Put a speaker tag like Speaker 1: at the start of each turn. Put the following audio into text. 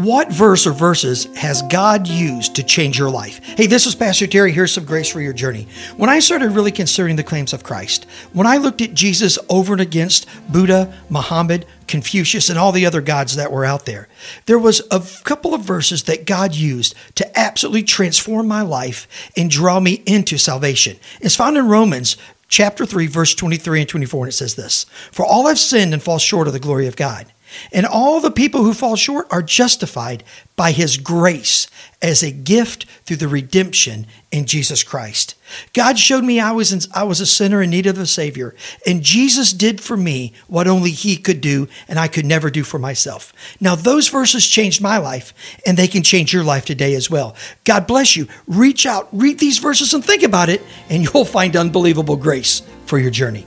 Speaker 1: What verse or verses has God used to change your life? Hey, this is Pastor Terry. Here's some grace for your journey. When I started really considering the claims of Christ, when I looked at Jesus over and against Buddha, Muhammad, Confucius, and all the other gods that were out there, there was a couple of verses that God used to absolutely transform my life and draw me into salvation. It's found in Romans chapter 3, verse 23 and 24, and it says this For all have sinned and fall short of the glory of God. And all the people who fall short are justified by his grace as a gift through the redemption in Jesus Christ. God showed me I was in, I was a sinner in need of a savior, and Jesus did for me what only he could do and I could never do for myself. Now those verses changed my life and they can change your life today as well. God bless you. Reach out, read these verses and think about it and you'll find unbelievable grace for your journey.